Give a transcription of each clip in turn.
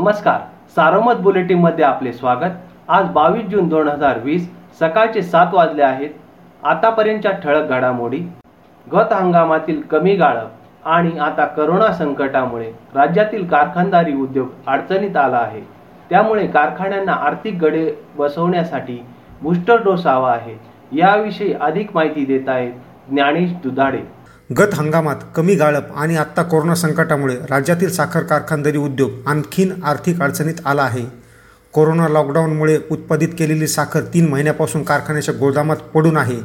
नमस्कार. सारमत बुलेटिनमध्ये आपले स्वागत. आज बावीस जून दोन हजार वीस सकाळचे सात वाजले आहेत. आतापर्यंतच्या ठळक घडामोडी गत हंगामातील कमी गाळप आणि आता करोना संकटामुळे राज्यातील कारखानदारी उद्योग अडचणीत आला आहे. त्यामुळे कारखान्यांना आर्थिक गडे बसवण्यासाठी बूस्टर डोस हवा आहे. याविषयी अधिक माहिती देत आहेत ज्ञानेश दुधाडे. गत हंगामात कमी गाळप आणि आत्ता कोरोना संकटामुळे राज्यातील साखर कारखानदारी उद्योग आणखीन आर्थिक अडचणीत आला आहे. कोरोना लॉकडाऊनमुळे उत्पादित केलेली साखर तीन महिन्यापासून कारखान्याच्या गोदामात पडून आहे.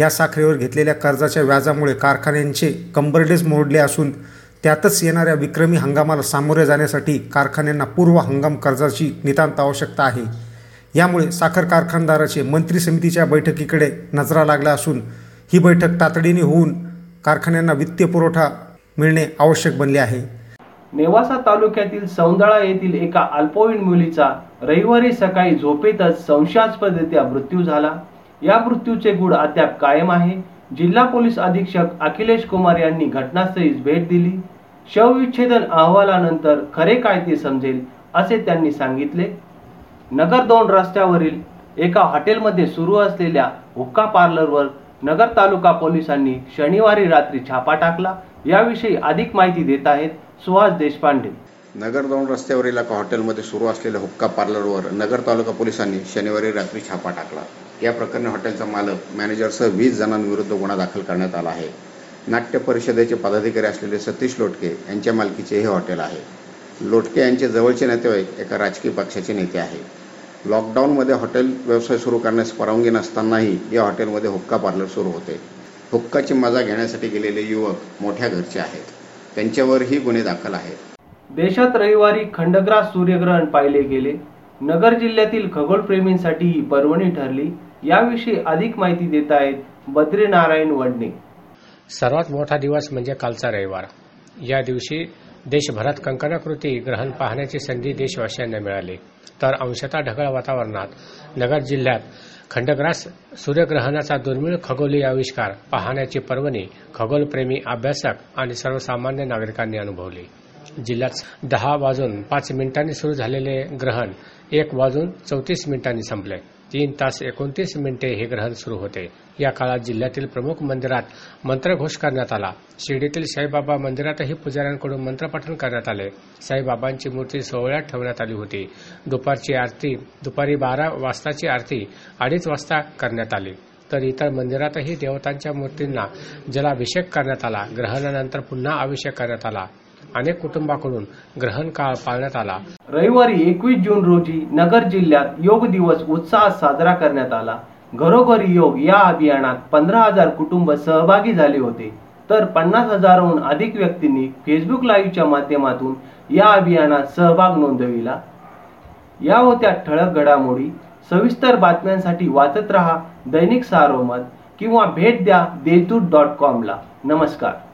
या साखरेवर घेतलेल्या कर्जाच्या व्याजामुळे कारखान्यांचे कंबरडेज मोडले असून त्यातच येणाऱ्या विक्रमी हंगामाला सामोरे जाण्यासाठी कारखान्यांना पूर्व हंगाम कर्जाची नितांत आवश्यकता आहे. यामुळे साखर कारखानदाराचे मंत्री समितीच्या बैठकीकडे नजरा लागला असून ही बैठक तातडीने होऊन कारखान्यांना वित्तीय पुरवठा मिळणे आवश्यक बनले आहे. नेवासा तालुक्यातील सौंदळा येथील एका अल्पवयीन मुलीचा रविवारी सकाळी झोपेतच संशयास्पदरित्या मृत्यू झाला. या मृत्यूचे गुढ अद्याप कायम आहे. जिल्हा पोलीस अधीक्षक अखिलेश कुमार यांनी घटनास्थळी भेट दिली. शवविच्छेदन अहवालानंतर खरे काय ते समजेल असे त्यांनी सांगितले. नगर दोन रस्त्यावरील एका हॉटेलमध्ये सुरू असलेल्या हुक्का पार्लरवर नगर तालुका पोलिसांनी शनिवारी रात्री छापा टाकला. याविषयी अधिक माहिती देत आहेत सुहास देशपांडे. नगर दोन रस्त्यावरील एका हॉटेलमध्ये सुरू असलेल्या हुक्का पार्लरवर नगर तालुका पोलिसांनी शनिवारी रात्री छापा टाकला. या प्रकरणी हॉटेलचा मालक मॅनेजरसह वीस जणांविरुद्ध गुन्हा दाखल करण्यात आला आहे. नाट्य परिषदेचे पदाधिकारी असलेले सतीश लोटके यांच्या मालकीचे हे हॉटेल आहे. लोटके यांचे जवळचे नातेवाईक एका राजकीय पक्षाचे नेते आहे. लॉकडाऊनमध्ये हॉटेल व्यवसाय सुरू करण्यास परवानगी नसतानाही या हॉटेलमध्ये हुक्का पार्लर सुरू होते. हुक्काची मजा घेण्यासाठी गेलेले युवक मोठ्या घरचे आहेत. त्यांच्यावरही गुन्हे दाखल आहेत. देशात रविवारी खंडग्रास सूर्यग्रहण पाहिले गेले. नगर जिल्ह्यातील खगोलप्रेमींसाठी ही पर्वणी ठरली. याविषयी अधिक माहिती देत आहेत बद्रीनारायण वडणे. सर्वात मोठा दिवस म्हणजे कालचा रविवार. या दिवशी देशभरात कंकणाकृती ग्रहण पाहण्याची संधी देशवासियांना मिळाली. तर अंशतः ढगाळ वातावरणात नगर जिल्ह्यात खंडग्रास सूर्यग्रहणाचा दुर्मिळ खगोलीय आविष्कार पाहण्याची पर्वणी खगोलप्रेमी अभ्यासक आणि सर्वसामान्य नागरिकांनी अनुभवली. जिल्ह्यात दहा वाजून पाच मिनिटांनी सुरू झालेले ग्रहण एक वाजून चौतीस मिनिटांनी संपले. तीन तास एकोणतीस मिनिटे हे ग्रहण सुरू होते. या काळात जिल्ह्यातील प्रमुख मंदिरात मंत्रघोष करण्यात आला. शिर्डीतील साईबाबा मंदिरातही पुजाऱ्यांकडून मंत्रपठण करण्यात आले. साईबाबांची मूर्ती सोहळ्यात ठेवण्यात आली होती. दुपारची आरती दुपारी बारा वाजताची आरती अडीच वाजता करण्यात आली. तर इतर मंदिरातही देवतांच्या मूर्तींना जलाभिषेक करण्यात आला. ग्रहणानंतर पुन्हा अभिषेक करण्यात आला. अनेक कुटुंबाकडून ग्रहण काळ पाळण्यात आला. रविवारी एकवीस जून रोजी नगर जिल्ह्यात योग दिवस उत्साहात साजरा करण्यात आला. घरोघरी योग या अभियानात पंधरा हजार कुटुंब सहभागी झाले होते. तर पन्नास हजारहून अधिक व्यक्तींनी फेसबुक लाईव्हच्या माध्यमातून या अभियानात सहभाग नोंदविला. या होत्या ठळक घडामोडी. सविस्तर बातम्यांसाठी वाचत रहा दैनिक सारोमत किंवा भेट द्या देशदूत डॉट कॉमला नमस्कार.